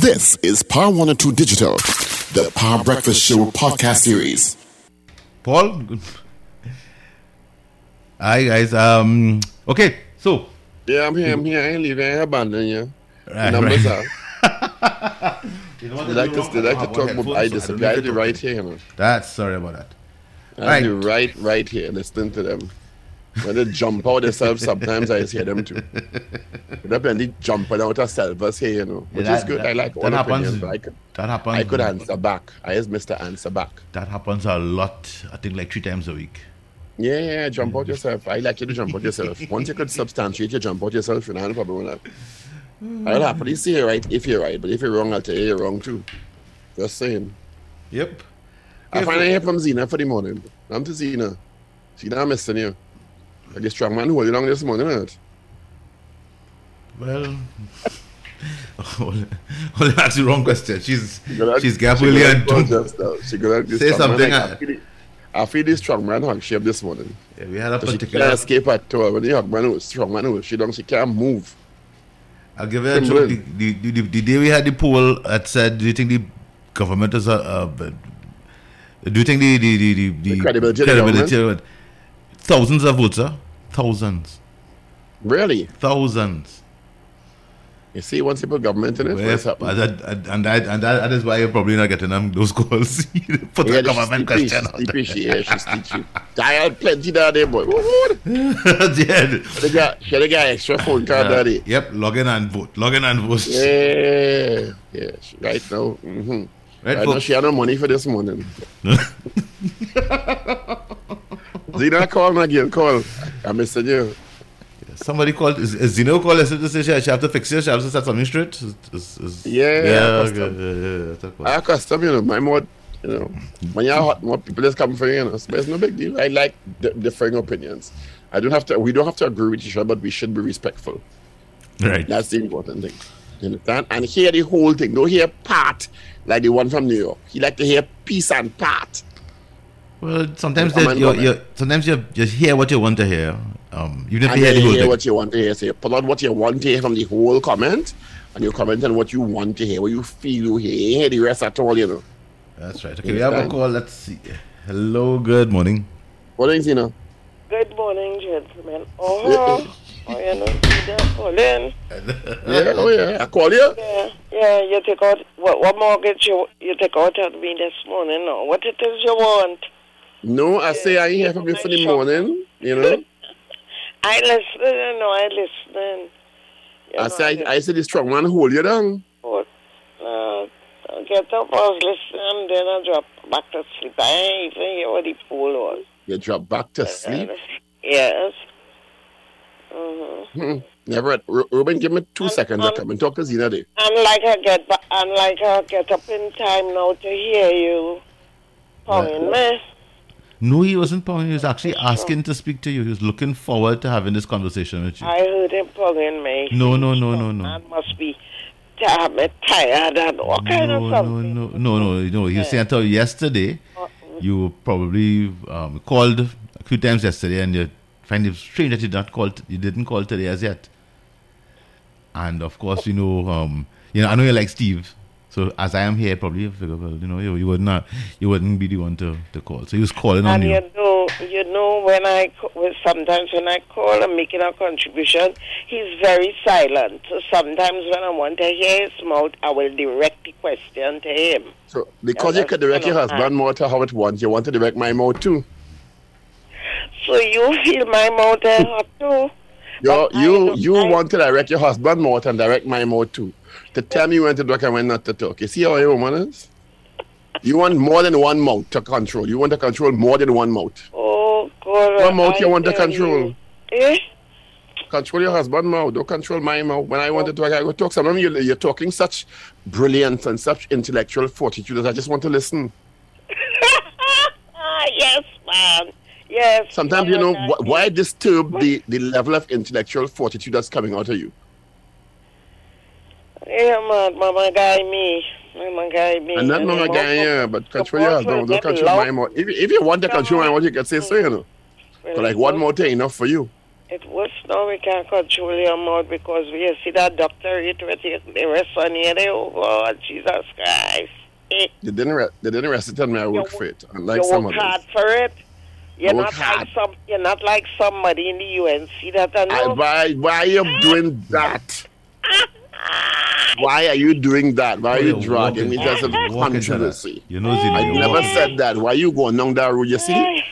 This is Power 102 Digital, the Power Breakfast Show podcast series. Paul. Hi guys. Um. Okay. So. Yeah, I'm here. I'm here. I ain't leaving. I ain't abandoning you. Right, Numbers right. are. They like to, they like to talk about I disappear. I do right here, you know. That's sorry about that. I Right. do right, right here. Listen to them. When they jump out themselves, sometimes I hear them too. Up and they jumping out of selvers here, you know, which Yeah, is good. that- I like that all happens. opinions. I could, That happens. I could answer back. I just missed the answer back. That happens a lot. I think like three times a week. Yeah, yeah, jump out yourself. I like you to jump out yourself. Once you could substantiate, you jump out yourself. You know, no problem with that. I'll happily see you're right if you're right, but if you're wrong, I'll tell you you're wrong too. Just saying. Yep. I finally hear from Zena for the morning. I'm to Zena. Zena, I'm missing you. Like the strong man who hold you down this morning, right? Well. Well, that's the wrong question. She's Good she's she and don't. She this Say man. something, Like, uh, I, feel I feel this strong man hug shape this morning. Yeah, we had a So she particular. can't escape at all. When the hug man who strong man who she don't, she can't move. I'll give it a joke. The, the, the, the, day we had the poll that said, "Do you think the government is a?" Uh, do you think the the the, the, the, credibility the credibility thousands of votes, sir? Thousands, Really? thousands. You see, once you put government in it, Well, what's happening? and, that, and, that, and that, that is why you're probably not getting them those calls. Put Yeah, the government question out sleepy, she, yeah, she's sleepy. I had plenty that day, boy. There. yeah. She got, she got extra phone card that day. Yep, log in and vote. Log in and vote. Yeah, yeah. Right now, mm-hmm. Right, Right now, she had no money for this morning. Zena, call me again. Call. I'm missing you. Somebody called. Zeno called yesterday to say she, she have to fix it? She have to set something straight? Is, is, is, Yeah, yeah, that's okay, tough. yeah, yeah, yeah, I custom, you know, my more, you know, when you're hot, more people just come for you, you know. So it's no big deal. I like d- differing opinions. I don't have to. We don't have to agree with each other, but we should be respectful. Right. That's the important thing. You understand? And hear the whole thing. Don't hear part like the one from New York. He like to hear piece and part. Well, sometimes Come that you come on. you sometimes you just hear what you want to hear. Um, even if And you hear the whole you hear thing. what you want to hear. So you pull out what you want to hear from the whole comment, and you comment on what you want to hear, what you feel you hear. The rest at all, you know. That's right. Okay, we have a call. Let's see. Hello. Good morning. What is you know? Good morning, gentlemen. Oh, oh, you know, you just call in. Yeah, oh yeah. I call you. Yeah, yeah, you take out, what, what mortgage you, you take out of me this morning, or what it is you want. No, I say I ain't you for the morning. You know. I listen, no, I listen. You I say I, I say the strong man hold you down. Uh, get up, I was listening, then I drop back to sleep. I ain't even hear what the pool was. You drop back to sleep. Yes. Mm-hmm. Hmm. Never. Ru- Ruben, give me two seconds. I come and talk to Zena there. And like I get and like I get up in time now to hear you pounding me. No, he wasn't pounding. He was actually asking to speak to you. He was looking forward to having this conversation with you. I heard him pounding me. No, no, no, no, no. Man must be damn tired and what kind of No, no, something. no, no, no, no. He was saying until yesterday, you probably um, called a few times yesterday, and you find it strange that you not called. You didn't call today as yet. And of course, you know, um, you know, I know you like Steve. So as I am here, probably you figure, well, you know, you, you would not, you wouldn't be the one to, to call. So he was calling on you. And you. you know, you know, when I well, sometimes when I call and making a contribution, he's very silent. So sometimes when I want to hear his mouth, I will direct the question to him. So because you that's could direct your kind of husband more to how it wants, you want to direct my mouth too. So you feel my mouth is hot too? You you you I- want to direct your husband mouth and direct my mouth too. To tell me when to talk and when not to talk. You see how a woman is? You want more than one mouth to control. You want to control more than one mouth. Oh, God. What mouth I you want to control? you. Eh? Control your husband mouth. Don't control my mouth. When I want to talk, I go talk. Sometimes you're, you're talking such brilliance and such intellectual fortitude that I just want to listen. Yes, man. Yes. Sometimes, you know, wh- why disturb the, the level of intellectual fortitude that's coming out of you? Yeah, man. Mama guy me. Mama guy me. And not And mama the guy, mouth- yeah, but control your mouth husband. will Don't control my loud. If, if you want to control my mouth, you can say so, you know. like one more thing enough for you. It was now we can't control your mouth because we see that doctor it with the rest on here. Oh God, Jesus Christ. Eh, They didn't, re- they didn't rest it tell me I work for it, unlike you some work hard for it. You're not hard. like some. You're not like somebody in the UN. UNC that I I, know. why, why are you doing that? Why are you doing that? Why are oh, you You're dragging me walking- to some walking to that. controversy? You know, I never said that. Why are you going down that road? You see,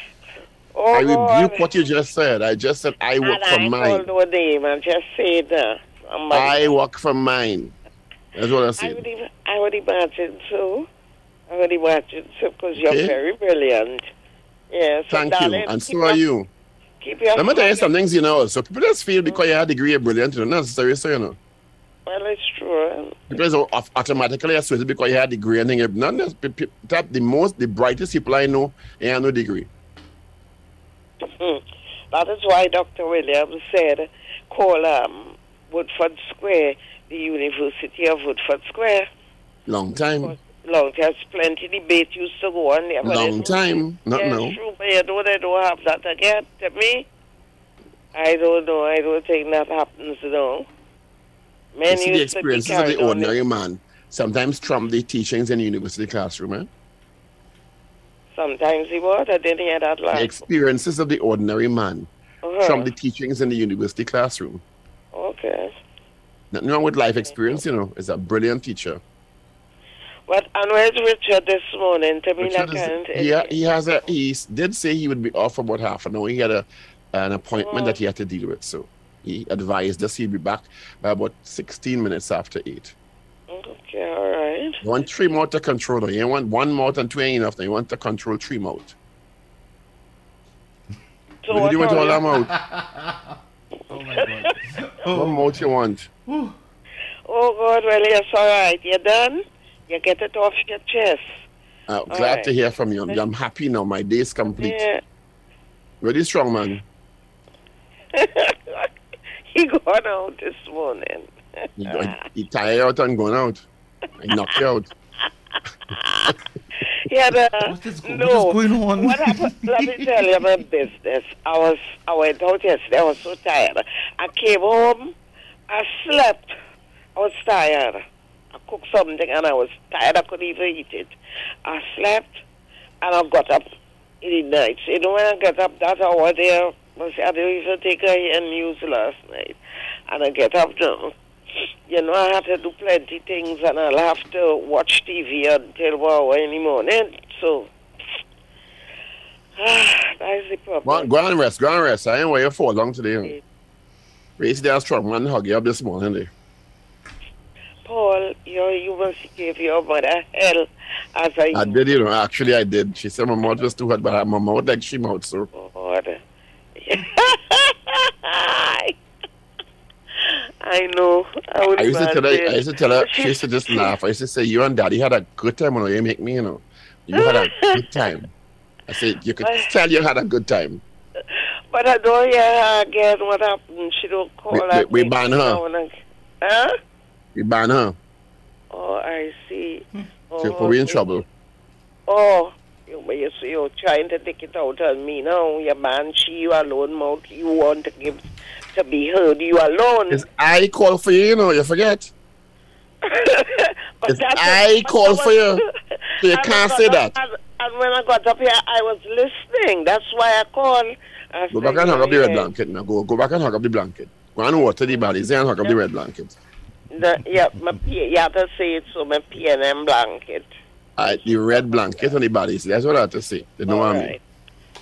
oh I God. rebuke what you just said. I just said I work and for I mine. called no name and just said that. Uh, somebody. I work for mine. That's what I I said. would, im- I would imagine so. I would imagine so because you're Okay. very brilliant. Yes. Thank you, and so are your- you. Keep your Let me tell you some things, you know. So people just feel because you have a degree you're brilliant, you know, not necessarily so, you know. Well, it's true. People just automatically associate because you had a degree and thing. None of the, the most, the brightest people I know, they have no degree. Hmm. That is why Dr. Williams said, call um, Woodford Square the University of Woodford Square. Long time. Long there's plenty debate used to go on there. Long time. Not now. true, but you know they don't have that again. To me, I don't know. I don't think that happens now. You see, the be experiences of the ordinary man sometimes trump the teachings in the university classroom, eh? Sometimes he would. I didn't hear that The experiences of the ordinary man Uh-huh. trump the teachings in the university classroom. Okay. Nothing wrong with life experience, you know. Is a brilliant teacher. But and where's Richard this morning? To me, Richard that is- kind he, he has a he did say he would be off for about half an hour. He had a an appointment that he had to deal with, so he advised us he'd be back by about sixteen minutes after eight. Okay, all right. You want three more to control. though. You want one mouth and two ain't enough. Now you want to control three mouth. So What do you want what all are that mouth? Oh my God. What mouth you want? Oh God, well yes, all right. You're done. You get it off your chest. Uh, glad right. to hear from you. I'm, I'm happy now. My day is complete. Yeah. Very strong, man. he gone out this morning. He, he tired out and going out. He knocked you out. He had a What is, what no. is going on? What happened? Let me tell you my business. I was I went out yesterday. I was so tired. I came home. I slept. I was tired. I cooked something and I was tired. I couldn't even eat it. I slept and I got up in the night. You know when I got up that hour there, I didn't even take a hair news last night. And I get up now. You know, I have to do plenty things and I'll have to watch TV until one hour in the morning. So, that's the Go problem. on, go on and rest. Go on and rest. I ain't waiting for long today. Know. Race there strong man hug you up this morning. Day. Paul, you, you must give your mother hell as I. I did, you know. Actually, I did. She said my mouth was too hot, but my mouth like she mouth, so. God. I know. I would I used to tell her, I used to tell her, she used to just laugh. I used to say, you and daddy had a good time when you make me, you know. You had a good time. I said, you could tell you had a good time. But I don't hear her again. What happened? She don't call We- we- we ban her. Huh? We ban her. Oh, I see. Oh, So we in okay. trouble. Oh, you, but you see, you're trying to take it out on me now. You man, she, you alone, mouth. You want to give to be heard. You alone. It's I call for you, you know, you forget. but It's that's I call for you. So you can't say that. up- And, and when I got up here, I was listening. That's why I called. I Go back and hug up the red blanket now. Go go back and hug up the blanket. Go and water the bodies and hug up the red blanket. The, yeah, my you have to say it so my PNM blanket. Uh, the red blanket on the bodies. That's what I have to say. They know what I mean.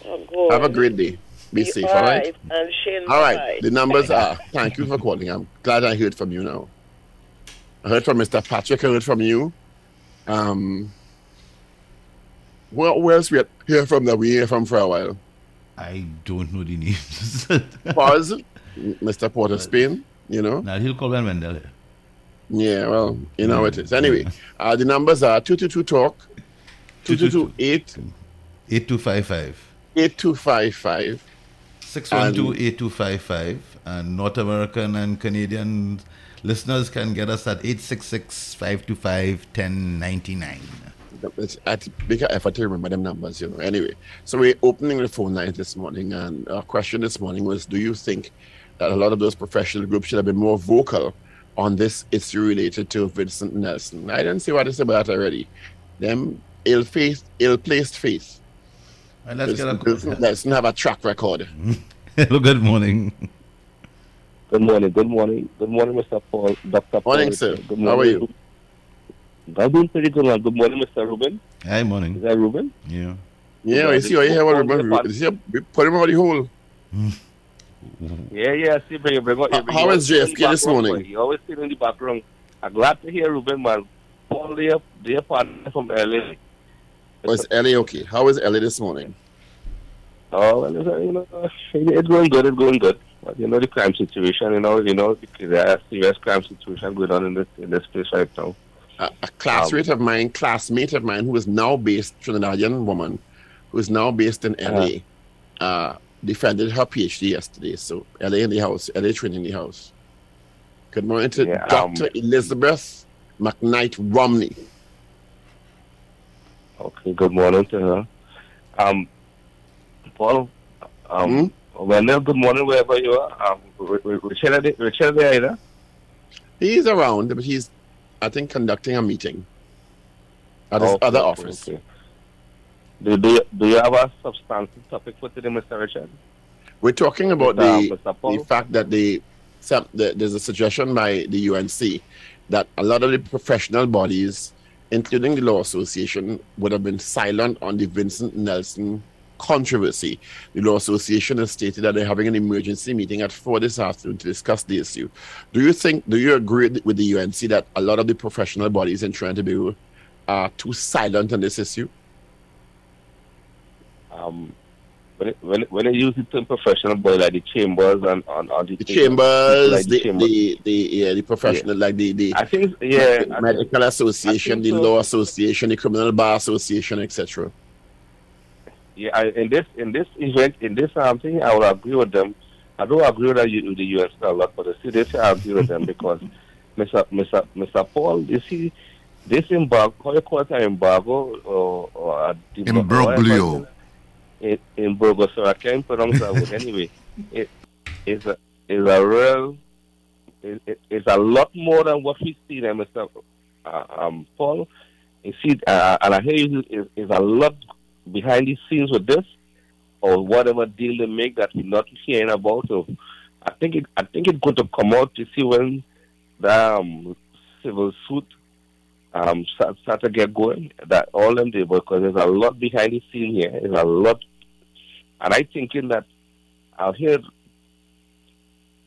Alright. Oh, Have a great day. Be You- safe, all right? And Shane, All right. bye. The numbers are. Thank you for calling. I'm glad I heard from you now. I heard from Mr. Patrick. I heard from you. Um. Well, where else we hear from that we hear from for a while? I don't know the names. Pause. Mr. Porter Spain. You know. now he'll call when Wendell here. Yeah. Well, you know it is. Anyway, uh, the numbers are two two two talk. Two two two eight 8255. eight two five five. 612-8255 and North American and Canadian listeners can get us at 866-525-1099. It's, I make an effort to remember them numbers, you know. Anyway, so we're opening the phone lines this morning, and our question this morning was: Do you think that a lot of those professional groups should have been more vocal on this issue related to Vincent Nelson? I didn't see what it's about already. Them ill-faced, ill-placed faith. And let's get a Vincent Nelson have a track record. Hello, good morning. Good morning, good morning, good morning, Mr. Paul, Dr. Paul. Morning, sir. Good morning. How are you? I'm doing pretty good. man. Good morning, Mr. Ruben. Hi, morning. Is that Ruben? Yeah. Yeah, Yeah, you see, you hear what the- You see, we put him over the hole. Yeah, yeah. See, bring, bring, How- bring, how is JFK this morning? He always sit in the background. I'm glad to hear Ruben, man. Paul, their, their partner from LA. Was Ellie okay? How is Ellie this morning? Oh, well, it's, uh, you know, uh, it's going good. It's going good. But you know the crime situation. You know, you know, there are serious crime situation going on in this in this place right now. a, a classmate of mine, classmate of mine, who is now based Trinidadian woman, who is now based in LA, uh, defended her PhD yesterday. So LA in the house, LA training in the house. Good morning to Yeah, Dr. um, Elizabeth McKnight Romney. Okay, good morning to her. Um, Paul, um, Hmm? well, good morning wherever you are. Um, Ri- Ri- Richard, Richard, there either? He's around, but he's, I think, conducting a meeting at his Okay, other office. okay. Do, do, you, do you have a substantive topic for today, Mr. Richard? We're talking about Mr. the, Mr. The fact that the, the there's a suggestion by the UNC that a lot of the professional bodies, including the Law Association, would have been silent on the Vincent Nelson controversy. The Law Association has stated that they're having an emergency meeting at four this afternoon to discuss the issue. Do you think, do you agree with the UNC that a lot of the professional bodies in Trinidad are too silent on this issue? Um, when it, when it, when they use the term professional boy like the chambers and on, on the, The chambers, like the, chambers. the, the, yeah, the professional, like the, the, I think yeah, the I medical association, the so. law association, the criminal bar association, etc. Yeah, I, in this in this event in this um thing, I will agree with them. I don't agree with, the, with the US a lot, but I see this I agree with them because Mr. Mr. Mr. Paul, you see, this embargo, how you call it an embargo or, or a dem- Imbroglio. In embargo, so I can't pronounce that word anyway. It is a is a real it, it, it's a lot more than what we see there, Mr. Uh, um, Paul. You see, uh, and I hear you is, is a lot behind the scenes with this, or whatever deal they make that we're not hearing about. So I think it, I think it's going to come out to see when the um, civil suit um, start, start to get going. That all them do because there's a lot behind the scene here. There's a lot, and I thinking that I've heard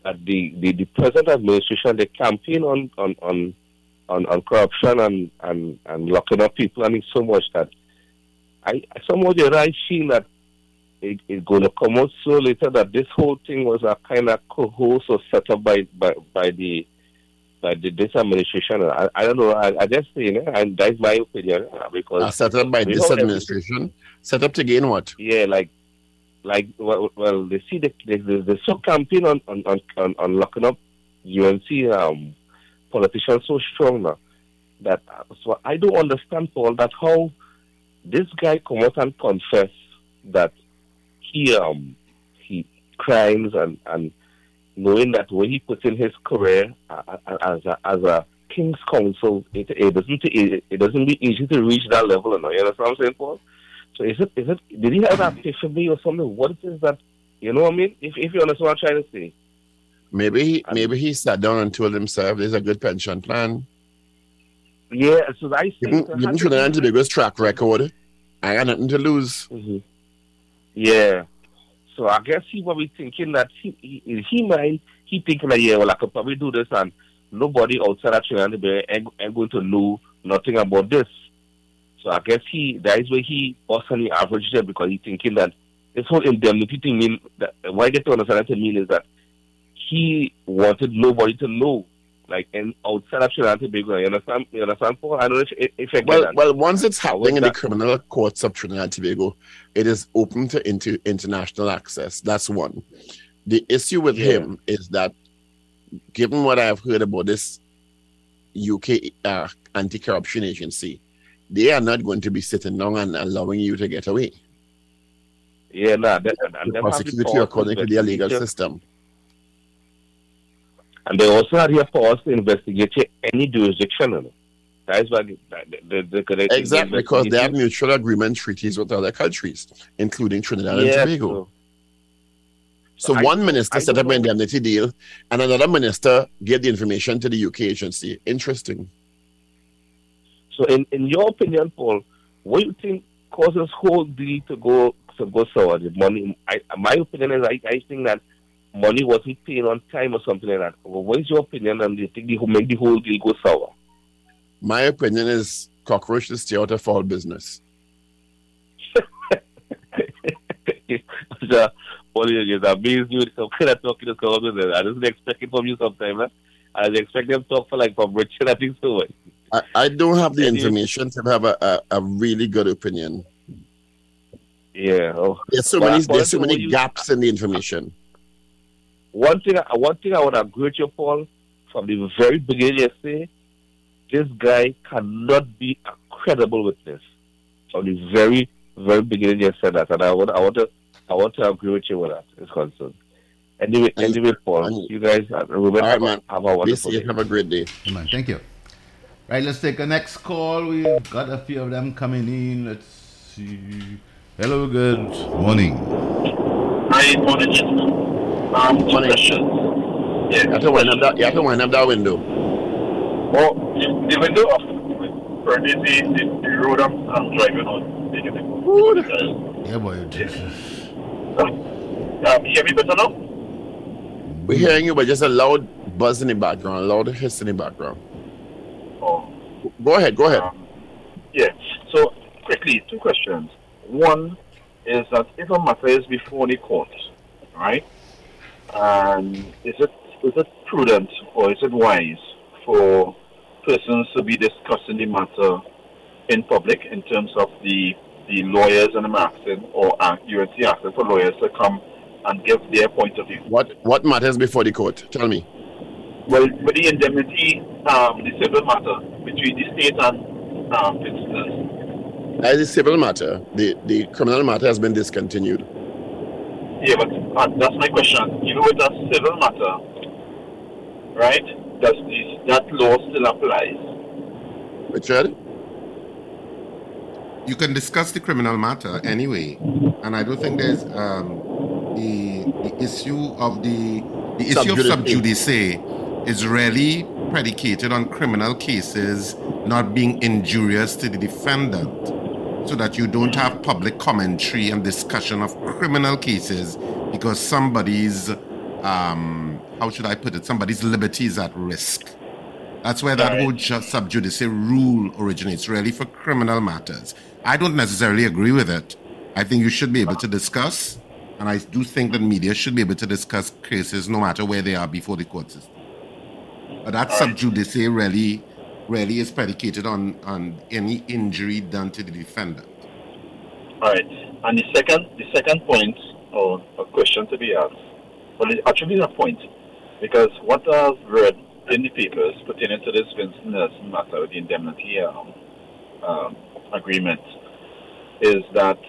that the, the, the present administration they campaign on on, on on, on corruption and, and, and locking up people and it's so much that I somehow the right feel that it, it's going to come out so later that this whole thing was a kind of co-host or set up by, by, by the by the this administration. I, I don't know. I, I just you know, and that's my opinion uh, because Uh, set up by this administration. Set up to gain what? yeah, like, like, well, well they see the the, the, the so campaign on on, on, on on locking up UNC um, politicians so strong now that uh, so I don't understand Paul that how this guy come out and confess that he um he crimes and and knowing that when he put in his career as a as a king's counsel, it, it doesn't it, it doesn't be easy to reach that level. You know, you understand what I'm saying, Paul? So is it is it did he have that epiphany or something? What is that? You know what I mean? If if you understand what I'm trying to say. Maybe he, maybe he sat down and told himself there's a good pension plan. Yeah, so I think Given, Trinidad and Tobago's track record, I got nothing to lose. hmm Yeah. So I guess he probably thinking that he, he in his mind he thinking that yeah, well I could probably do this and nobody outside of Trinidad and ain't, ain't going to know nothing about this. So I guess he that is where he personally averaged it because he thinking that this whole indemnity thing mean that what I get to understand to mean is that he wanted nobody to know. Like and outside of Trinidad and Tobago, you understand? You understand, Paul? I don't know if, if, you Well, that. well, once it's happening in the criminal courts of Trinidad and Tobago, it is open to into international access. That's one. The issue with Yeah. him is that, given what I've heard about this UK uh, anti-corruption agency, they are not going to be sitting down and allowing you to get away. Yeah, nah, that, and, and They them have the prosecute you according to their legal system. And they also are here for us to investigate any jurisdiction. You know. That is why the, the, the, Exactly, because they have mutual agreement treaties with other countries, including Trinidad and Tobago. so- So I- one minister I set up an indemnity deal, and another minister gave the information to the UK agency. Interesting. So, in, in your opinion, Paul, what do you think causes whole deal to go to go sour? The money, I, my opinion is, I, I think that money wasn't paid on time or something like that. Well, what is your opinion? And do you think the, make the whole deal go sour? My opinion is cockroach to stay out of all business. Paul, you- it's amazing you some kind of talking to government. I didn't expect it from you sometime. Eh? I was expecting them to talk for like from Richard. I think so. I, I don't have the information to have a, a, a really good opinion. Yeah. Oh. There's so Well, many there's so many you- gaps in the information. One thing, one thing I would agree with you, Paul, from the very beginning, you say, this guy cannot be a credible witness. From the very, very beginning, you said that, and I want, I want to, I want to agree with you with that. Is concerned. Anyway, And- anyway, Paul, and- you guys, uh, remember, All right, have, man. a, have a wonderful day. Have a great day. Man, thank you. Right, let's take a next call. We've got a few of them coming in. Let's see. Hello, good morning. Hi, morning, gentlemen. Um, two Morning. questions. You Yeah, have to wind up that you have to wind up that window. Well, the, the window of Bernie, the, the, the road I'm, I'm driving on, the, the, Yeah, boy. Jesus. um, hear me better now? We're hearing you, but just a loud buzz in the background, a loud hiss in the background. Oh, Go ahead, go ahead. um, yeah. So, quickly, two questions. One is that if a matter is before the court, right, and is it is it prudent or is it wise for persons to be discussing the matter in public in terms of the the lawyers and I'm asking or UNC asking for lawyers to come and give their point of view. What what matters before the court? Tell me. Well, with the indemnity, um, the civil matter between the state and um. As a civil matter, the, the criminal matter has been discontinued. Yeah, but uh, that's my question. You know, with that civil matter, right? Does this that law still applies? Richard? you can discuss the criminal matter anyway, and I don't think there's um, the, the issue of the the issue of Sub sub judice. judice is really predicated on criminal cases not being injurious to the defendant, so that you don't have public commentary and discussion of criminal cases because somebody's um, how should I put it? Somebody's liberty is at risk. That's where that Right. whole sub judice rule originates, really for criminal matters. I don't necessarily agree with it. I think you should be able to discuss, and I do think that media should be able to discuss cases no matter where they are before the court system. But that sub judice really, really is predicated on, on any injury done to the defendant. All right. And the second, the second point or a question to be asked, well, it actually is a point because what I've read in the papers pertaining to this Vincent Nelson matter the indemnity um, um, agreement is that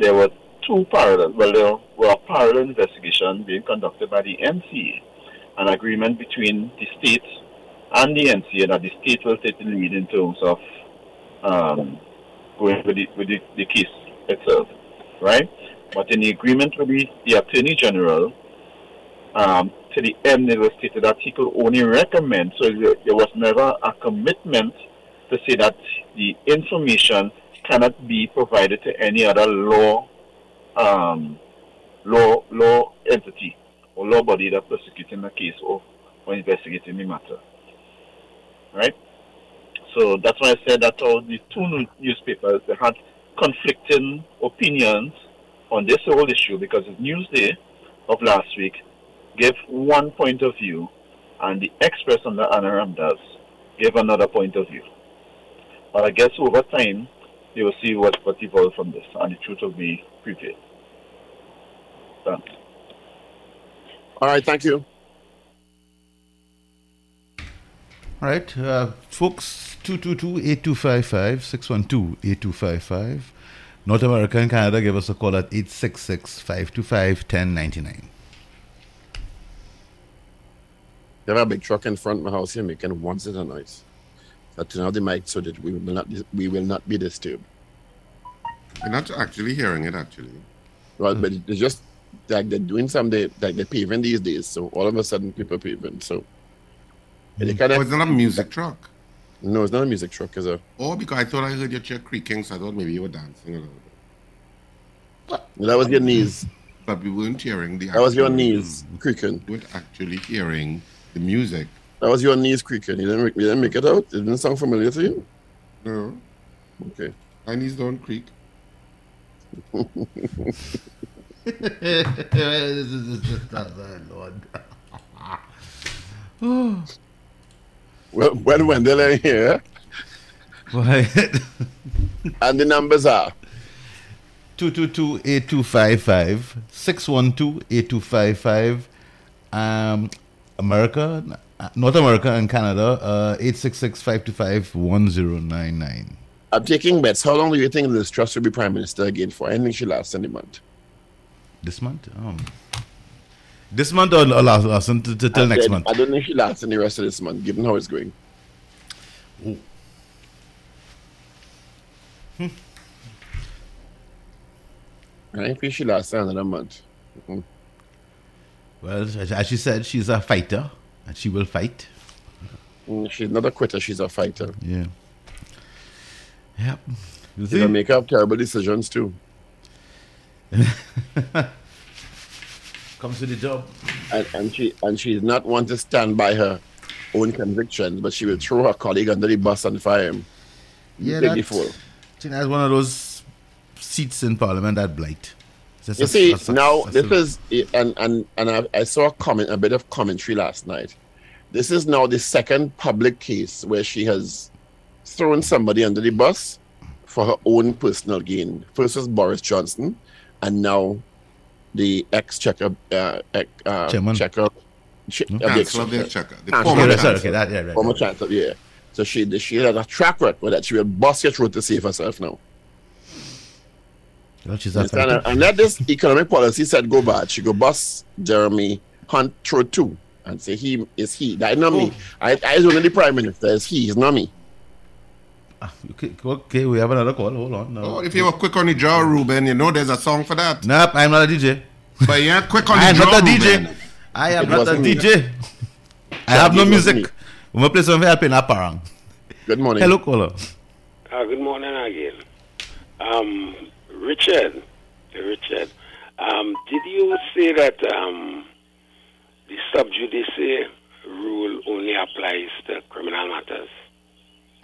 there were two parallel, well, there were a parallel investigation being conducted by the NCA, an agreement between the state and the NCA that the state will take the lead in terms of um, going with the, with the, the case itself, right? But in the agreement with the, Attorney General, um, to the end, it was stated that he could only recommend, so there there was never a commitment to say that the information cannot be provided to any other law, um, law, law entity or law body that prosecuting the case or, or investigating the matter, right? So that's why I said that all the two newspapers they had conflicting opinions on this whole issue because the Newsday of last week gave one point of view and the Express under Anna Ramdass gave another point of view. But I guess over time you will see what, what evolves from this and the truth will be prevailed. Done. All right, thank you. All right, uh, folks, 222-8255, 612-8255. North America and Canada, give us a call at 866-525-1099. They have a big truck in front of my house here making one set of noise. I turn out the mic so that we will not we will not be disturbed. You're not actually hearing it, actually. Well, but it's just like they're doing something like they're paving these days. So all of a sudden people are paving. So and they kind Oh, it's not a music truck. No, it's not a music truck. It's a Oh, because I thought I heard your chair creaking, so I thought maybe you were dancing a little bit. that was your knees. But we weren't hearing the That was your knees creaking. We weren't actually hearing the music. That was your knees creaking. You didn't, you didn't make it out. It didn't sound familiar to you. No, Okay. my knees don't creak. Well, when Wendell ain't here, Why? and the numbers are 222-8255, 612-8255. Um, America, North America and Canada, uh, 866-525-1099. I'm taking bets. How long do you think this Truss will be prime minister again for? I think she lasts any month. This month? Um, this month or, or last, last until, I next said, month? I don't think she lasts any rest of this month, given how it's going. Oh. I think she lasts another month. Mhm. Well, as she said, she's a fighter and she will fight. Mm, She's not a quitter, she's a fighter. Yeah. Yep. You see? gonna make up terrible decisions too. Comes to the job. And, and she and she's not want to stand by her own convictions, but she will throw her colleague under the bus and fire him. Yeah, Big that, before. China has one of those seats in Parliament that blight. It's just You a- see, a- a- now a- this is and and and I, I saw a comment, a bit of commentary last night. This is now the second public case where she has thrown somebody under the bus for her own personal gain. First was Boris Johnson, and now the ex-checker, uh, ex- uh, Chairman. checker, ch- of the Chancellor of the Exchequer. Exchequer. The Chancellor. former Okay, Yeah, that's Chancellor. okay, that, yeah, right. Former right. chancellor, yeah. So she she has a track record that she will bust your throat to save herself now. Well, she's a Understand? And let this economic policy said go bad. She go bust Jeremy Hunt through two and say he is he. That is not me. I, I is only the prime minister. It's he. It's not me. Ah, Okay, okay, we have another call. Hold on. No. Oh, if you were quick on the draw, Ruben, you know there's a song for that. Nope, I'm not a DJ. But you're quick on I am not a DJ. I am It not a me. DJ. I have no it wasn't music. me. We must play something help in Aparang. Good morning. Hello, caller. Uh, good morning again. Um, Richard, Richard, um, did you say that um, the sub judice rule only applies to criminal matters?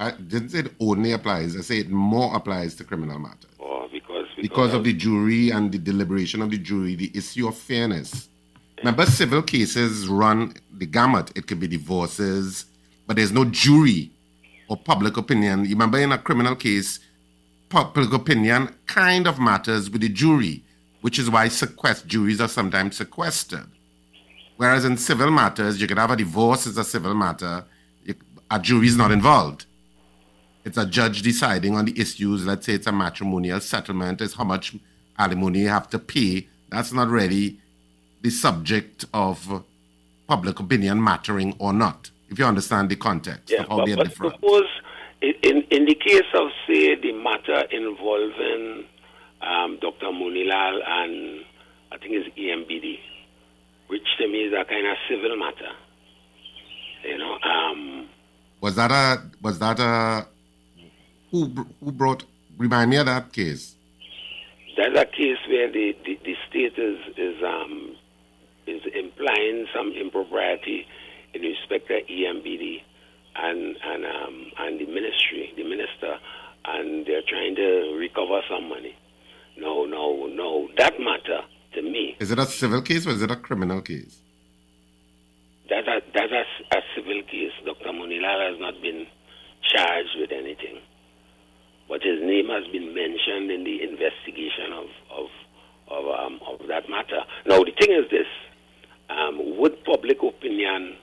I didn't say it only applies. I say it more applies to criminal matters. Or because, Because of the jury and the deliberation of the jury, the issue of fairness. Remember, civil cases run the gamut. It could be divorces, but there's no jury or public opinion. You remember in a criminal case, public opinion kind of matters with the jury, which is why sequest juries are sometimes sequestered. Whereas in civil matters, you could have a divorce as a civil matter, you- a jury is not involved. It's a judge deciding on the issues. Let's say it's a matrimonial settlement, is how much alimony you have to pay. That's not really the subject of public opinion mattering or not, if you understand the context Yeah, of how but, they're but different. suppose in, in, in the case of, say, the matter involving um, Dr. Moonilal and I think it's EMBD, which to me is a kind of civil matter. You know, um, Was that a was that a who who brought remind me of that case? That's a case where the, the, the state is is um is implying some impropriety in respect to EMBD and and um and the ministry, the minister, and they're trying to recover some money. No, no, no. That matter to me, Is it a civil case or is it a criminal case? that's a that's a, a civil case. Dr. Moonilal has not been charged with anything, but his name has been mentioned in the investigation of of of, um, of that matter. Now the thing is this: um, would public opinion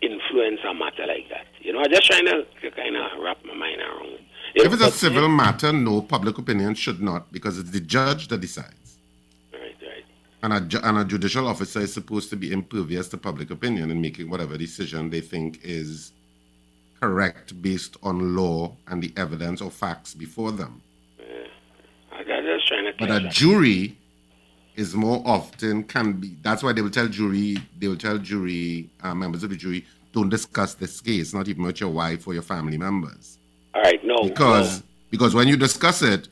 influence a matter like that. You know, I'm just trying to, to kind of wrap my mind around it. You If it's a civil matter, no public opinion should not, because it's the judge that decides. Right, right. And a, ju- and a judicial officer is supposed to be impervious to public opinion in making whatever decision they think is correct based on law and the evidence or facts before them. I'm just trying to But a jury is more often can be. That's why they will tell jury. They will tell jury uh, members of the jury don't discuss this case, not even with your wife or your family members, All right, no. because no. because when you discuss it,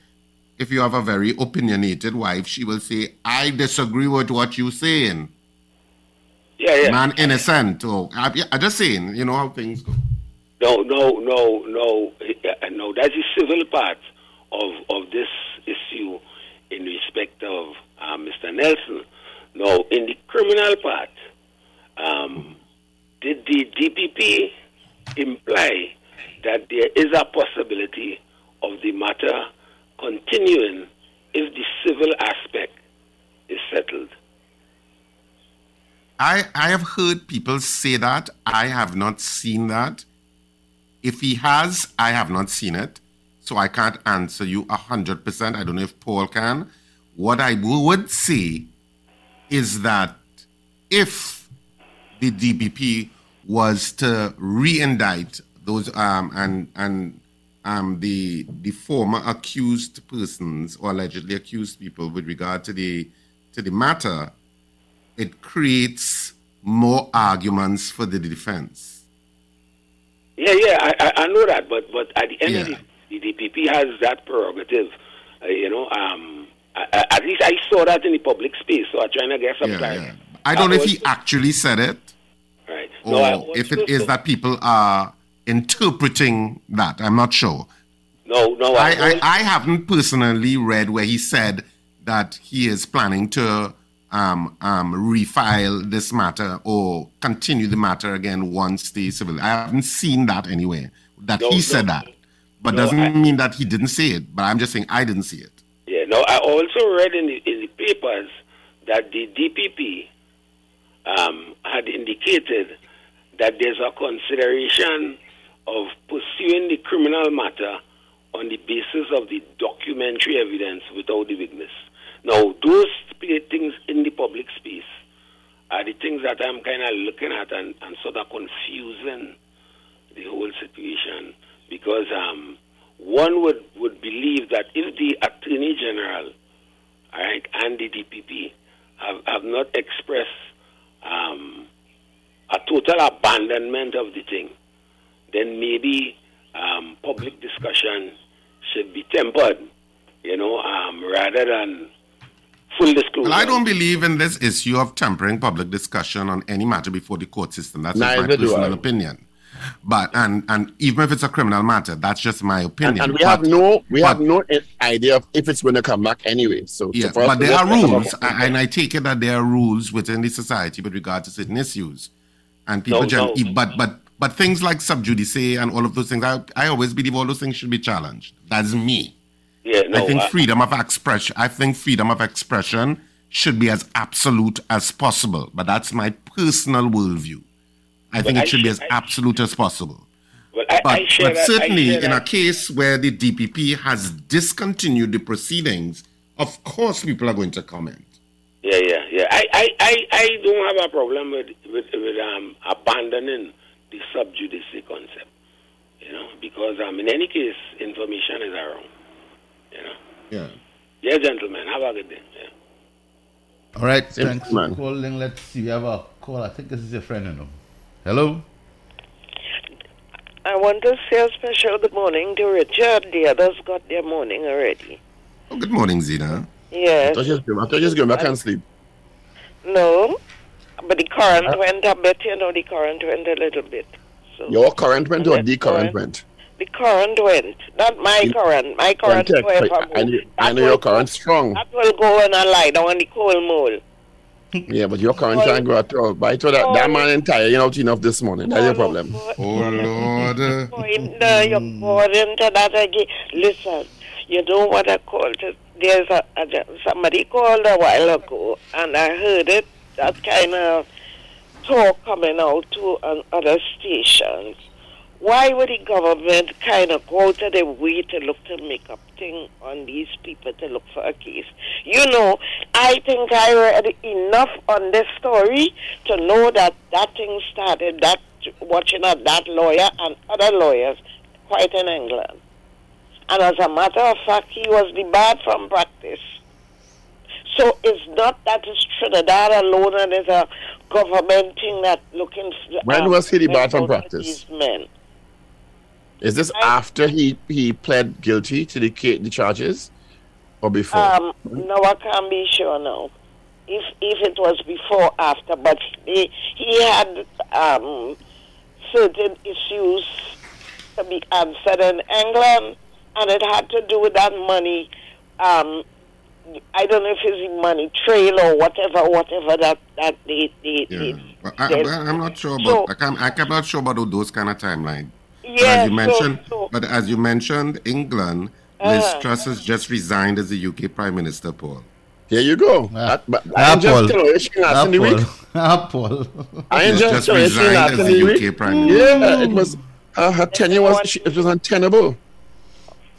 if you have a very opinionated wife, she will say, "I disagree with what you're saying." Yeah, yeah. Man, innocent. Or I'm just saying, you know how things go. No, no, no, no, no. That's the civil part of of this issue in respect of uh, Mr. Nelson. No, in the criminal part, um, did the DPP imply that there is a possibility of the matter continuing if the civil aspect is settled? I, I have heard people say that. I have not seen that. If he has, I have not seen it. So I can't answer you 100%. I don't know if Paul can. What I would say is that if the DPP was to re-indict those um, and and um, the the former accused persons or allegedly accused people with regard to the to the matter, it creates more arguments for the defense. Yeah, yeah, I, I, I know that, but but at the end of Yeah. the, the DPP has that prerogative. Uh, you know, um, I, I, at least I saw that in the public space, so I'm trying to get some Yeah, clarity. yeah. I don't know if he actually said it Right. or No, if it is that people are interpreting that. I'm not sure. No, no, I, I, I, I haven't personally read where he said that he is planning to um, um, refile this matter or continue the matter again once the civil. I haven't seen that anywhere that No, he no. said that, but No, doesn't I- mean that he didn't say it. But I'm just saying I didn't see it. Yeah, no, I also read in the, in the papers that the DPP um, had indicated that there's a consideration of pursuing the criminal matter on the basis of the documentary evidence without the witness. Now, those p- things in the public space. Are the things that I'm kind of looking at and, and sort of confusing the whole situation because um, one would, would believe that if the Attorney General right, and the DPP have, have not expressed um, a total abandonment of the thing, then maybe um, public discussion should be tempered, you know, um, rather than full disclosure. Well, I don't believe in this issue of tempering public discussion on any matter before the court system. That's just my personal opinion. But and and even if it's a criminal matter, that's just my opinion. and we But- have no we have no idea of if it's going to come back anyway. So, so Yeah, us but there are rules, and I take it that there are rules within the society with regard to certain issues, and people. No, no. But but but things like sub judice and all of those things, I, I always believe all those things should be challenged. That's me. Yeah, no, I think I- freedom of expression. I think freedom of expression should be as absolute as possible. But that's my personal worldview. I think I it should be as I- absolute as possible. But, I, But, I but that- I certainly, in a case where the DPP has discontinued the proceedings, of course people are going to comment. Yeah, yeah, yeah. I, I, I, I don't have a problem with with, with um, abandoning the sub judice concept. You know, because um, in any case, information is around. You know. Yeah. Yeah, gentlemen. Have a good day. Yeah. All right, Same thanks man. for calling. Let's see. We have a call. I think this is your friend, you know. Hello. I want to say a special good morning to Richard. The others got their morning already. Oh, good morning, Zina. I Yes. thought you just, I thought you just going back and sleep. No. But the current went a bit, you know, the current went a little bit. So Your current went or the current current. went? The current went. Not my The- current. My current Contact, went I, I, know- I your current strong. That will go and I lie down on the coal mole. Yeah, but your current can't go at all. But I told that, that man entire, you know, enough this morning. That's your problem. Oh, Lord. Point, you're pouring into that again. Listen, you know what I called it? There's a, a somebody called a while ago, and I heard it. That kind of talk coming out to on other stations, why would the government kind of go to the way to look to make up thing on these people to look for a case? You know, I think I read enough on this story to know that that thing started, that watching out that lawyer and other lawyers quite in England. And as a matter of fact, he was debarred from practice. So it's not that it's Trinidad alone and it's a government thing that looking. When was he uh, debarred from practice? These men. Is this after he, he pled guilty to the the charges, or before? Um, no, I can't be sure now. If if it was before, after, but he he had um, certain issues to be answered in England, and it had to do with that money. Um, I don't know if it's money trail or whatever, whatever that that they they. Yeah. they I, did. I, am not sure So- about. I can't, I'm not sure about those kind of timeline. But Yeah, as you mentioned, so- but as you mentioned, England, Liz Uh-huh. Truss has just resigned as the UK Prime Minister, Paul. Here you go. Ah. That- but Ah, I'm just Paul. telling you, she last in the week. Ah, Paul. I He's just just you, resigned as the the UK week. Prime Minister. Yeah, it was. Uh, her tenure was. She, it was untenable.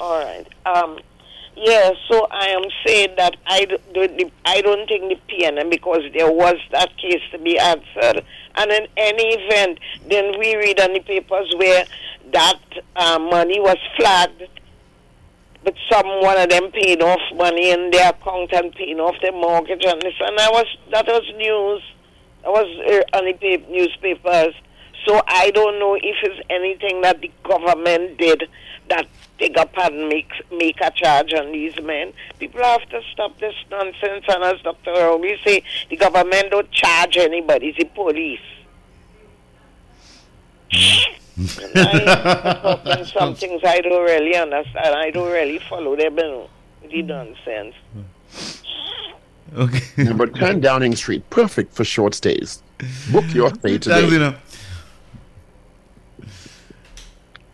All right. Um, yeah, so I am saying that I d- don't, the- I don't think the PNM, because there was that case to be answered. And in any event, then we read on the papers where that uh, money was flagged, but some one of them paid off money in their account and paying off their mortgage and this. And that was, that was news. That was uh, on the newspapers. So I don't know if it's anything that the government did that take up and make make a charge on these men. People have to stop this nonsense. And as Dr. Rowley say, the government don't charge anybody. It's the police. I talking some things I don't really understand. I don't really follow them. You know, the nonsense. Okay. Number 10 Downing Street, perfect for short stays. Book your stay Thanks, today. Zena.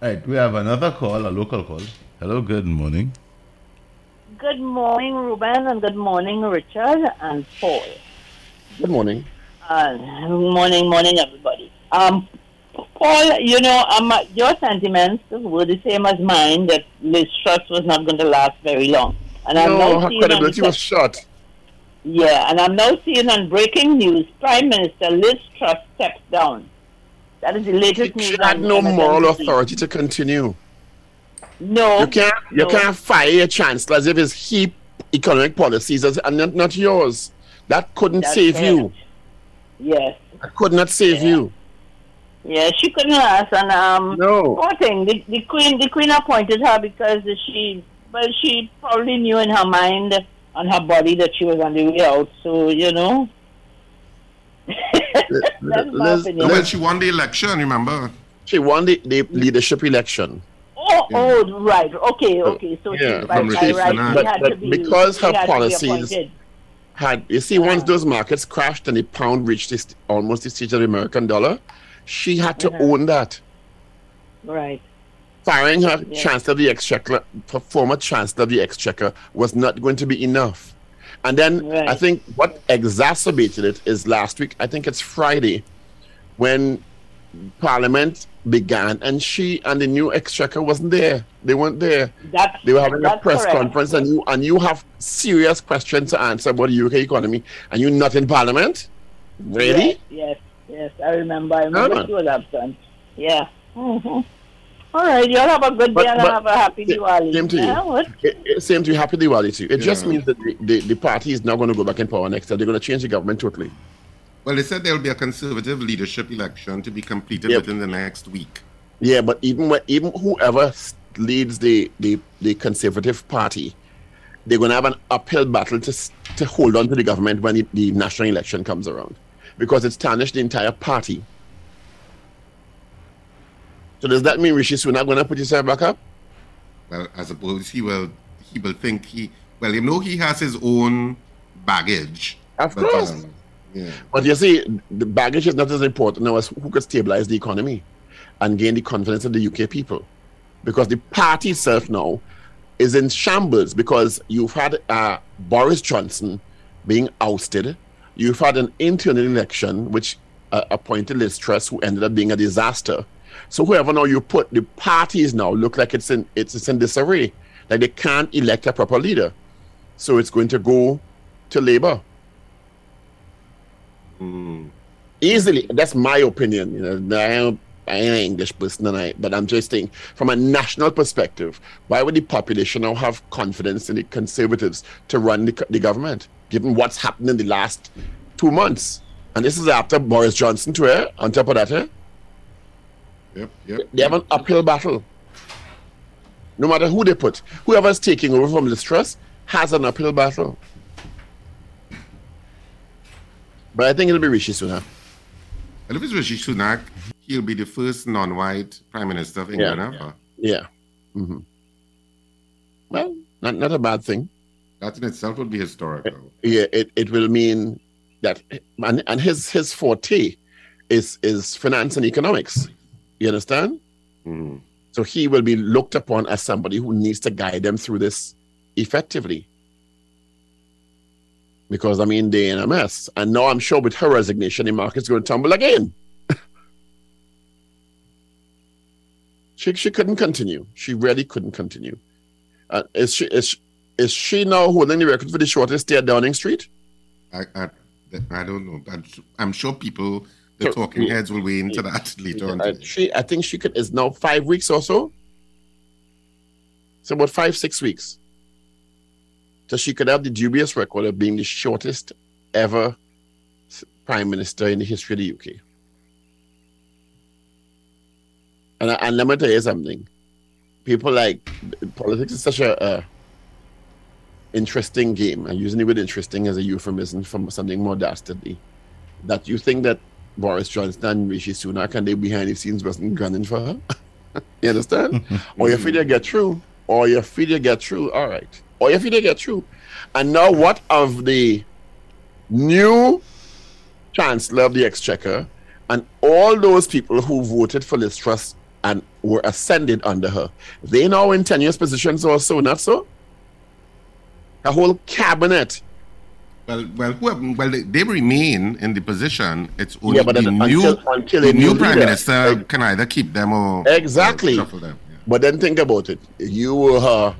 Right, we have another call, a local call. Hello, good morning. Good morning, Ruben, and good morning, Richard and Paul. Good morning. Uh, morning, morning, everybody. Um, Paul, you know, um, your sentiments were the same as mine that Liz Truss was not going to last very long. And I'm No, now her credibility was shot. Yeah, and I'm now seeing on breaking news, Prime Minister Liz Truss steps down. That is the latest news. She had no moral authority to continue. No, You can't you no. can't fire your chancellor as if it's he economic policies as- and not, not yours. That couldn't That's save you. Yes. That could not save you. Yeah, she couldn't last, and um, No. poor thing. The, the queen, the queen appointed her because she, well, she probably knew in her mind and her body that she was on the way out. So you know, that's my opinion. Well, she won the election, remember? She won the, the leadership election. Oh, oh, right. Okay, okay. So Yeah, she, by, by right, she But- had but to be because she her had to be policies- appointed. Had you see once those markets crashed and the pound reached this, almost the stage of the American dollar, she had to Uh-huh. own that. Right. Firing her Yeah. chancellor of the exchequer, for former chancellor of the exchequer, was not going to be enough. And then Right. I think what exacerbated it is last week. I think it's Friday, when Parliament began, and she and the new exchequer wasn't there. They weren't there. That's They were having a press correct. conference, and you and you have serious questions to answer about the UK economy, and you're not in Parliament. Really? Yes, yes, yes. I remember. I remember man. she was absent. Yeah. hmm All right. You all have a good But- day and but- have a happy Yeah, Diwali. same to you. Yeah, what? It, it, same to you. Happy Diwali to you. It just means that the, the, the party is not going to go back in power next year. They're going to change the government totally. Well, they said there will be a conservative leadership election to be completed Yep. within the next week. Yeah, but even when, even whoever leads the, the, the Conservative Party, they're going to have an uphill battle to to hold on to the government when the, the national election comes around, because it's tarnished the entire party. So does that mean Rishi Sunak going to put himself back up? Well, I suppose he will he will think he well, you know he has his own baggage. Of but, course. um, yeah. But you see, the baggage is not as important now as who could stabilize the economy and gain the confidence of the UK people. Because the party itself now is in shambles because you've had uh, Boris Johnson being ousted. You've had an internal election which uh, appointed Liz Truss, who ended up being a disaster. So whoever now you put, the parties now look like it's in it's, it's in disarray. Like they can't elect a proper leader. So it's going to go to Labour. Easily. That's my opinion. You know, I am I ain't an English person, and I, but I'm just saying, from a national perspective, why would the population now have confidence in the Conservatives to run the, the government, given what's happened in the last two months? And this is after Boris Johnson, too, eh? on top of that. Eh? Yep, yep. They have an uphill battle. No matter who they put, whoever's taking over from Liz Truss has an uphill battle. But I think it'll be Rishi Sunak. Well, if it's Rishi Sunak, he'll be the first non-white prime minister of England Yeah. ever. Yeah. hmm Well, not not a bad thing. That in itself would be historical. Yeah, it, it will mean that and, and his his forte is is finance and economics. You understand? Mhm. So he will be looked upon as somebody who needs to guide them through this effectively. Because I mean they're in a mess. And now I'm sure with her resignation, the market's going to tumble again. she she couldn't continue. She really couldn't continue. Uh, is she is is she now holding the record for the shortest stay at Downing Street? I, I, I don't know. I'm, I'm sure people, the So, talking yeah. heads, will weigh into that later on. Today. she, I think she could is now five weeks or so. So about five six weeks. So she could have the dubious record of being the shortest ever prime minister in the history of the UK. And, I- and let me tell you something. People like politics is such a, a interesting game. I'm using the word interesting as a euphemism for something more dastardly. That you think that Boris Johnson and Rishi Sunak and they behind the scenes wasn't gunning for her. you understand? or you feel they get through, or you feel they get through. All right. Or you feel they get through. And now, what of the new Chancellor of the Exchequer and all those people who voted for Liz Truss and were ascended under her? They now in tenuous positions or so, not so? A whole cabinet. Well, well, whoever, well, they, they remain in the position. It's only Yeah, but the then new, until- until the new new prime minister like- can either keep them or Exactly. or shuffle them. yeah. But then think about it. You were her,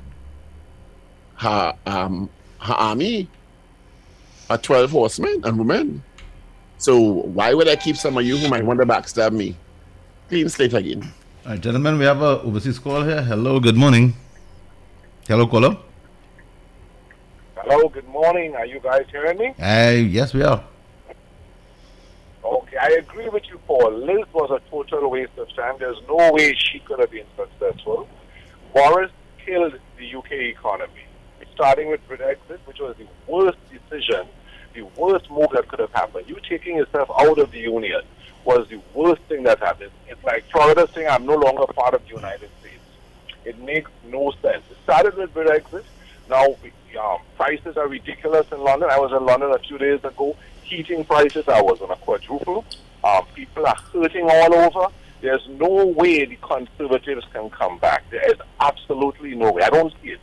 her, um, her army, her 12 horsemen and women. So why would I keep some of you who might want to backstab me? Clean slate again. All right, gentlemen, we have a overseas call here. Hello, good morning. Hello, caller. Hello, good morning. Are you guys hearing me? Uh, yes, we are. Okay, I agree with you, Paul. Liz was a total waste of time. There's no way she could have been successful. Boris killed the UK economy, starting with Brexit, which was the worst decision, the worst move that could have happened. You taking yourself out of the Union was the worst thing that happened. It's like Florida saying, I'm no longer part of the United States. It makes no sense. It started with Brexit. Now, we- prices are ridiculous in London. I was in London a few days ago. Heating prices I was on a quadruple. Um, people are hurting all over. There's no way the Conservatives can come back. There is absolutely no way. I don't see it.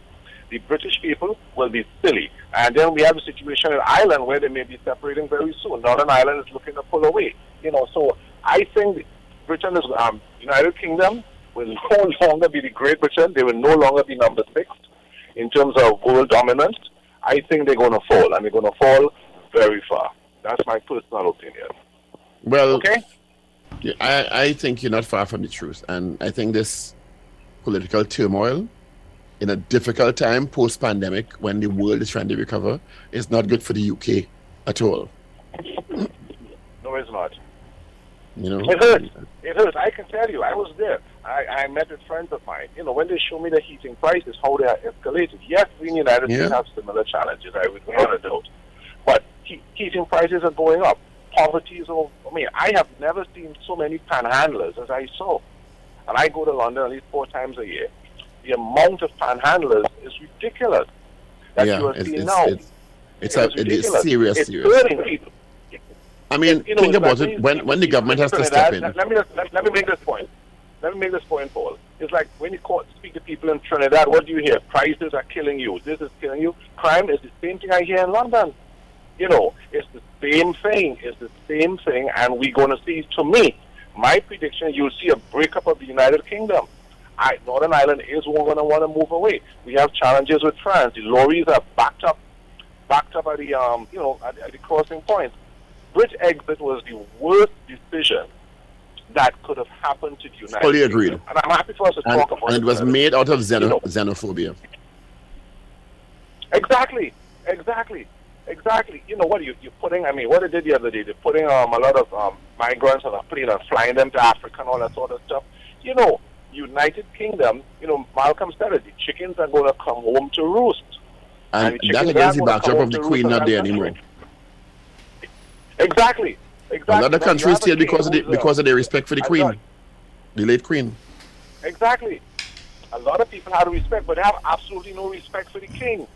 The British people will be silly. And then we have a situation in Ireland where they may be separating very soon. Northern Ireland is looking to pull away. You know, so I think Britain is um, United Kingdom will no longer be the Great Britain. They will no longer be number six in terms of world dominance. I think they're going to fall, and they're going to fall very far. That's my personal opinion. Well, Okay. Yeah, I, I think you're not far from the truth. And I think this political turmoil in a difficult time post pandemic when the world is trying to recover is not good for the UK at all. No, it's not. You know? It hurts. It hurts. I can tell you, I was there. I, I met with friends of mine. You know, when they show me the heating prices, how they are escalated. Yes, we in the United States Yeah. have similar challenges. I would without a doubt. But he, heating prices are going up. Poverty is over. I mean, I have never seen so many panhandlers as I saw. And I go to London at least four times a year. The amount of panhandlers is ridiculous that yeah, you are it's, seeing it's, now. it's, it's, It a, it is serious, it's serious. hurting people. I mean, You know, think about it when, when the government has to step in. Let, let me let, let me make this point. Let me make this point, Paul. It's like when you call, speak to people in Trinidad, what do you hear? Prices are killing you. This is killing you. Crime is the same thing I hear in London. You know, it's the same thing. It's the same thing, and we're going to see. To me, my prediction, you'll see a breakup of the United Kingdom. I, Northern Ireland is going to want to move away. We have challenges with France. The lorries are backed up, backed up at the um, you know, at, at the crossing points. Brexit was the worst decision that could have happened to the United Fully Kingdom. agreed. And I'm happy for us to And, talk about it. and it was made out of xeno, you know. xenophobia. Exactly, exactly, exactly. You know what you you're putting? I mean, what they did the other day, they're putting um, a lot of um, migrants on a plane and flying them to Africa and all that sort of stuff. You know, United Kingdom. You know, Malcolm said it. The chickens are going to come home to roost. And the that against the backdrop of the Queen not there anymore. Exactly, exactly. A lot of Now, countries still because of the, uh, because of their respect for the Queen, the late Queen. Exactly. A lot of people have respect, but they have absolutely no respect for the king.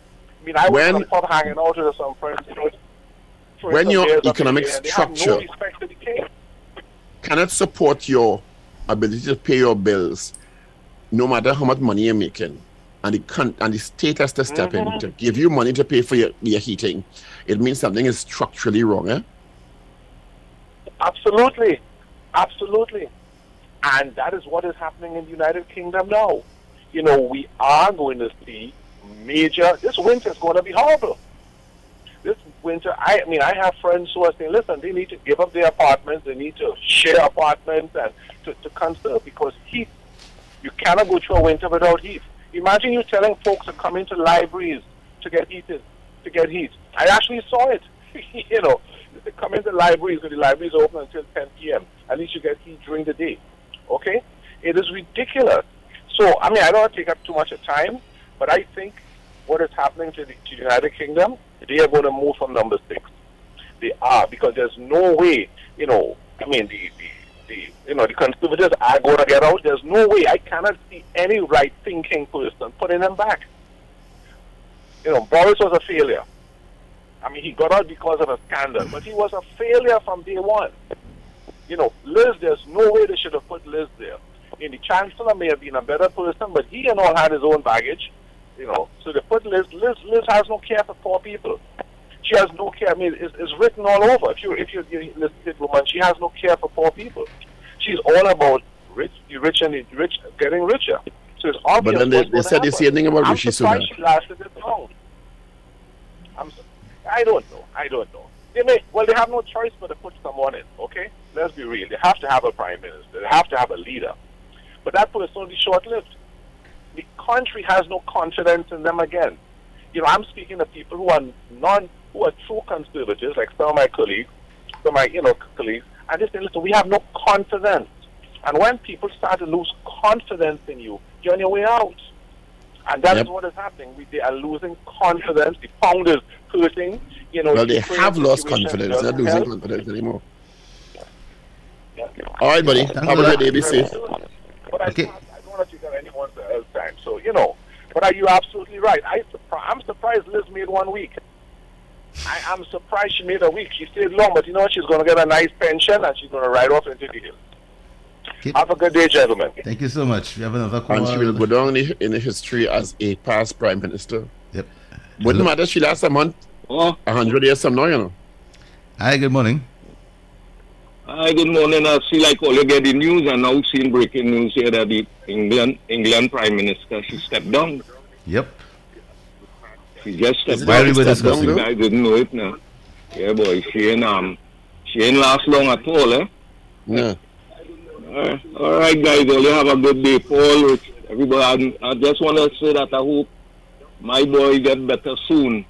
I mean, I was When- a pub hanging out with some friends. You know, When your beers up in economic there, no structure- respect for the king. Cannot support your ability to pay your bills, no matter how much money you're making, and the con- and the state has to step in to give you money to pay for your, your heating. It means something is structurally wrong, eh? Absolutely, absolutely, and that is what is happening in the United Kingdom now. You know, we are going to see major. This winter is going to be horrible. This winter, I, I mean, I have friends who are saying, listen, they need to give up their apartments, they need to share apartments, and to, to conserve because heat. You cannot go through a winter without heat. Imagine you telling folks to come into libraries to get heated, to get heat. I actually saw it. you know, they come into the libraries when the library is open until 10 p.m. At least you get heat during the day. Okay? It is ridiculous. So, I mean, I don't want to take up too much of time, but I think what is happening to the, to the United Kingdom, they are going to move from number six. They are, because there's no way, you know, I mean, the, the, the you know, the conservatives are going to get out. There's no way. I cannot see any right-thinking person putting them back. You know, Boris was a failure. I mean, he got out because of a scandal, but he was a failure from day one. You know, Liz, there's no way they should have put Liz there. And the chancellor may have been a better person, but he and all had his own baggage. You know, so they put Liz. Liz, Liz has no care for poor people. She has no care. I mean, it's, it's written all over. If you if you you listen to this woman, she has no care for poor people. She's all about rich, the rich and the rich getting richer. So it's obvious. But then they, they said the happen. same thing about I'm Rishi Sunak. she lasted this long. I'm, I don't know. I don't know. They may, well, they have no choice but to put someone in. Okay, let's be real. They have to have a prime minister. They have to have a leader. But that person will be short-lived. The country has no confidence in them again. You know, I'm speaking to people who are non, who are true conservatives, like some of my colleagues, some of my, you know, colleagues, and they say, listen, we have no confidence. And when people start to lose confidence in you, you're on your way out. And that is Yep. what is happening. We, they are losing confidence. The pound is hurting. You know, Well, they have lost confidence. They're not losing help. confidence anymore. Yeah. All right, buddy. Thank Have you a for good day. Be safe. But I, Okay. I don't want to take up anyone else's time. So, you know, but are you absolutely right? I, I'm surprised Liz made one week. I, I'm surprised she made a week. She stayed long, but you know what? She's going to get a nice pension and she's going to ride off into the hills. Okay. Have a good day, gentlemen. Thank you so much. We have another call. And she will go down in in history as a past prime minister. Yep. Wouldn't Hello. matter she last a month, Oh, a hundred years from now, you know. Hi, good morning. hi, good morning. I see like all you get the news and now seeing breaking news here that the England England Prime Minister she stepped down. Yep. She just Is stepped it Why down. we were down, discussing. though? You didn't know it now. Yeah, boy, she ain't um she ain't last long at all, eh? Yeah. Uh, all right, guys. All you have a good day, Paul. Everybody, I, I just want to say that I hope my boy get better soon.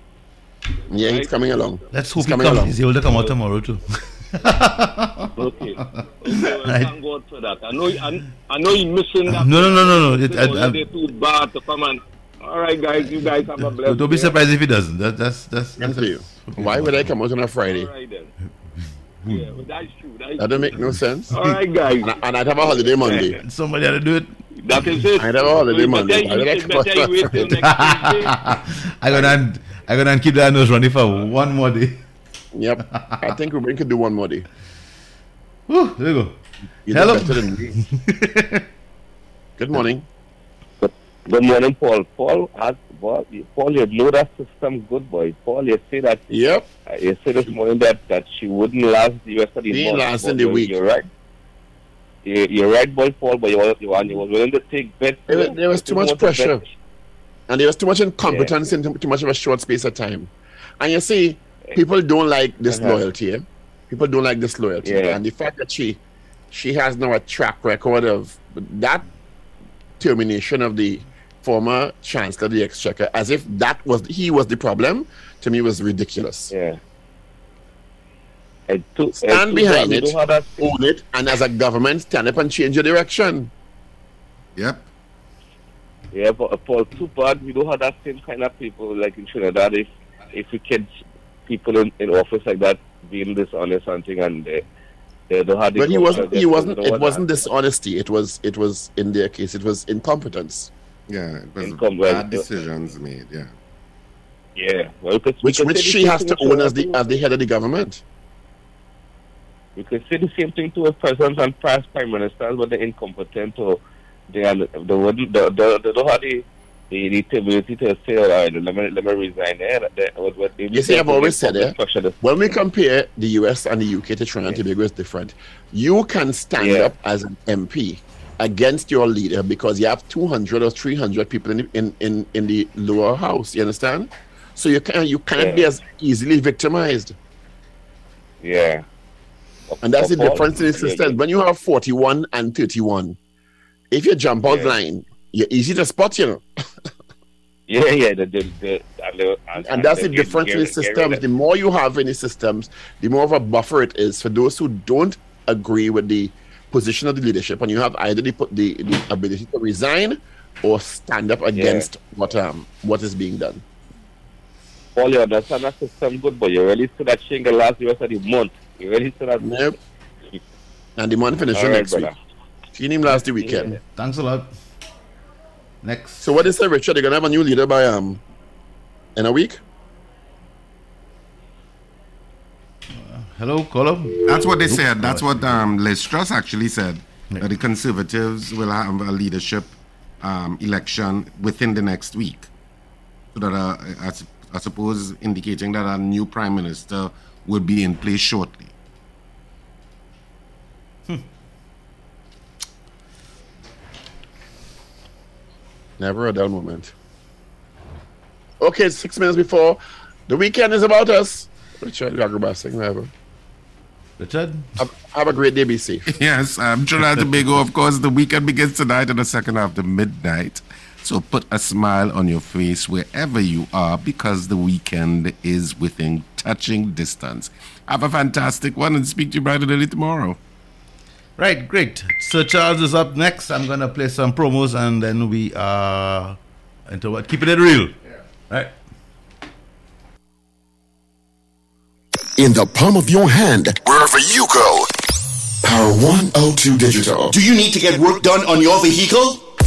Yeah, he's coming along. Let's He's hope he comes. along. He's able to come out tomorrow too. Okay. okay well, Right. Thank God for that. I know. I, I know you're missing that. No, no, no, no, no. It, I, I, too bad to come and. All right, guys. You guys have a blessed. don't be day. surprised if he doesn't. That, that's that's Good that's for you. Why would I come out on a Friday? All right then. Hmm. Yeah, but that's true. That's That don't make no sense. All right, guys. And, I- and I'd have a holiday Monday. Somebody had to do it. That is it. I'd have a holiday Monday. better Why would I you- come out better you on wait till Friday? next Tuesday. I gonna and I gonna keep that nose running for one more day. Yep. I think Ruben could do one more day. Whew, there you go. You Hello. better than me. Good morning. Good morning, Paul. Paul, has, Paul, Paul, you know that system good, boy. Paul, you say that. Yep. Uh, you said this morning that, that she wouldn't last the rest of the She month. last in the you're- week. You're right. You, you're right, boy, Paul, but you was, you, was willing to take bets. There was, there was too much want to pressure. And there was too much incompetence in too much of a short space of time. And you see, people don't like disloyalty. eh? People don't like disloyalty. Yeah. And the fact that she she has now a track record of that termination of the former chancellor of the exchequer as if that was he was the problem, to me was ridiculous. Yeah. And to, Stand and behind it, we don't have that- own it, and as a government, stand up and change your direction. Yep. Yeah, but uh, Paul, too bad we don't have that same kind of people like in Trinidad. If if we catch people in, in office like that being dishonest and thing, and they, they don't have the But he wasn't. He wasn't. It wasn't that- dishonesty. It was. It was in their case. It was incompetence. Yeah, it was Income, bad well, decisions made. Yeah. Yeah, well, we could, we Which could which she has to own as the as the head of the government. We can say the same thing to a president and past prime ministers, but they're incompetent or they are they wouldn't they, they, they don't have the the, the ability to say, all right, let me let me resign there. That, what, what, You see, I've always said it. Pressure, When we compare the US and the UK to Trinidad and Tobago, it's different. You can stand Yeah. up as an MP against your leader because you have 200 or 300 people in the, in, in, in the lower house. You understand? So you can you can't Yeah. be as easily victimized. Yeah. And that's the difference in the system. When you have 41 and 31, if you jump out Yeah. line, you're easy to spot, you know. Yeah, yeah, the, the, the, and, and, And that's the the difference in the systems. The more you have in the systems, the more of a buffer it is for those who don't agree with the position of the leadership, and you have either the the, the ability to resign or stand up against what um what is being done. Paul, you understand that system good, but you really see that she ain't gonna last the rest of the month. You really see that? Nope. And the month finishes All right, next brother. week. She him last the weekend. Thanks a lot. Next. So what is it, Richard? They're gonna have a new leader by um in a week. Hello, caller. That's what they said. That's what um, Liz Truss actually said. That the Conservatives will have a leadership um, election within the next week. So that uh, I, s- I suppose indicating that a new prime minister will be in place shortly. Never a dull moment. Okay, six minutes before the weekend is about us. Richard Yagrabasing, whatever. Richard? Have, have a great day, be safe. Yes, um, Trinidad and Tobago, of course, the weekend begins tonight in the second half of midnight. So put a smile on your face wherever you are because the weekend is within touching distance. Have a fantastic one and speak to you bright and early tomorrow. Right, great. Sir Charles is up next. I'm gonna play some promos and then we are into what? Keeping it real. Right. In the palm of your hand, wherever you go. Power 102 Digital. Do you need to get work done on your vehicle?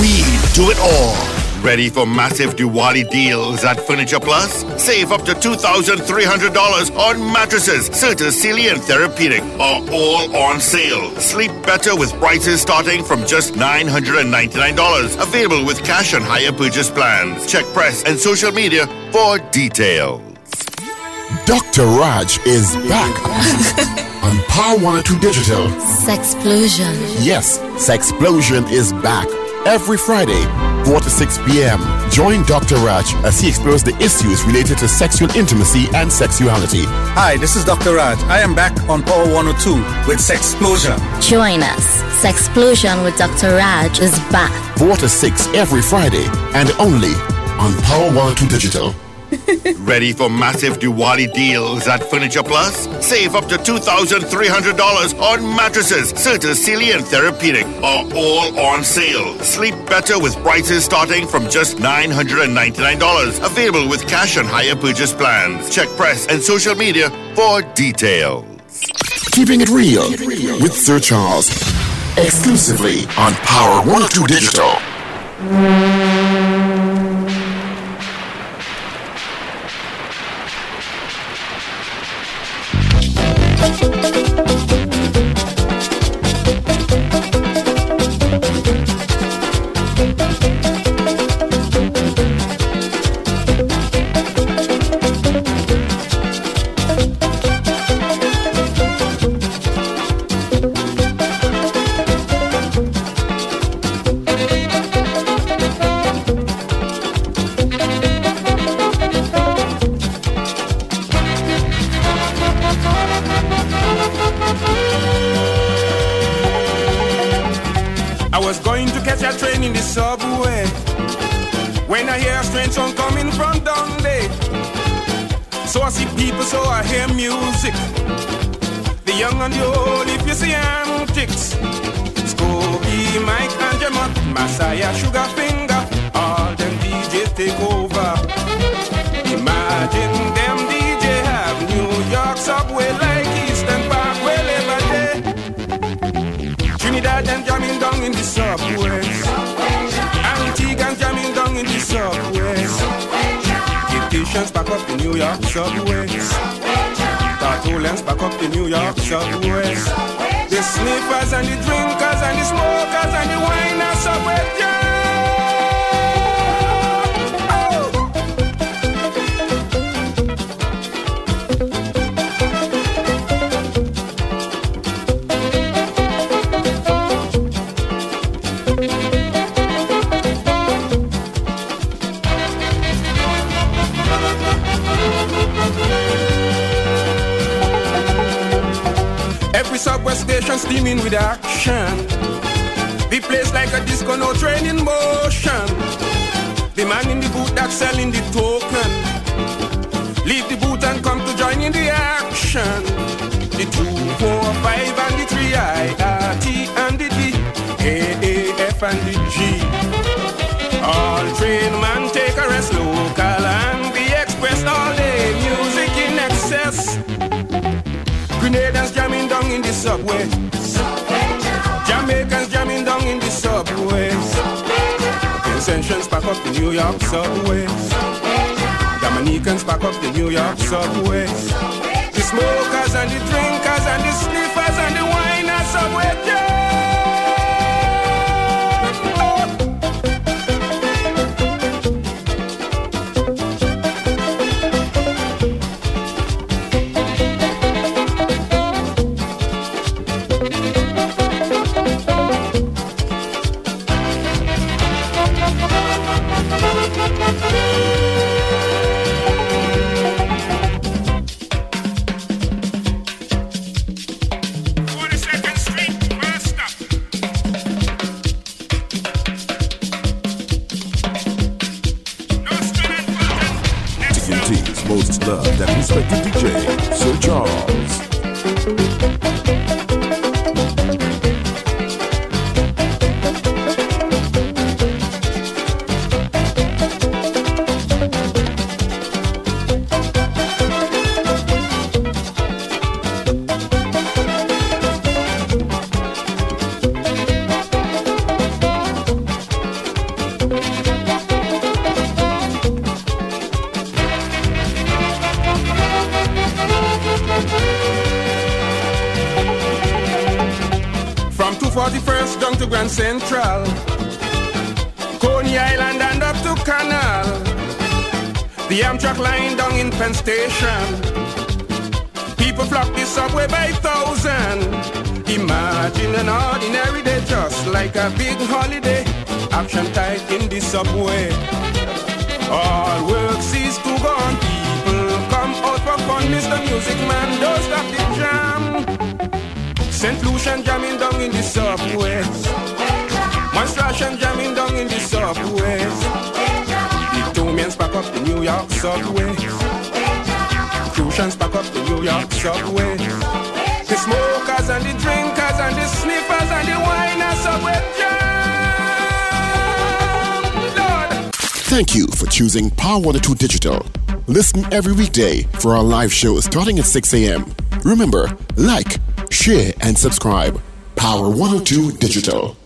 We do it all. Ready for massive Diwali deals at Furniture Plus? Save up to $2,300 on mattresses. Serta, Sealy, and Therapeutic are all on sale. Sleep better with prices starting from just $999. Available with cash and hire purchase plans. Check press and social media for details. Dr. Raj is back on Power 102 Digital. Sexplosion. Yes, Sexplosion is back every Friday, 4 to 6 p.m. Join Dr. Raj as he explores the issues related to sexual intimacy and sexuality. Hi, this is Dr. Raj. I am back on Power 102 with Sex Sexplosion. Join us. Sex Sexplosion with Dr. Raj is back. 4 to 6 every Friday and only on Power 102 Digital. Ready for massive Diwali deals at Furniture Plus? Save up to $2,300 on mattresses, Sealy, and Therapeutic are all on sale. Sleep better with prices starting from just $999. Available with cash and hire purchase plans. Check press and social media for details. Keeping it real with Sir Charles. Exclusively on Power 102 Digital. Up the New York subways. Dominicans pack up the New York subways. The smokers and the drinkers and the sniffers and the winers subway jam. Most loved and respected DJ, Sir Charles. Penn Station. People flock the subway by thousand. Imagine an ordinary day just like a big holiday. Action tight in the subway. All work cease to go on. People come out for fun. Mr. Music Man, don't stop the jam. St. Lucian jamming down in the subways. Monstration jamming down in the subways. The two men pack up the New York subway. Pack up the New York subway. The smokers and the drinkers and the sniffers and the subway. Thank you for choosing Power 102 Digital. Listen every weekday for our live show starting at 6 a.m. Remember, like, share, and subscribe. Power 102 Digital.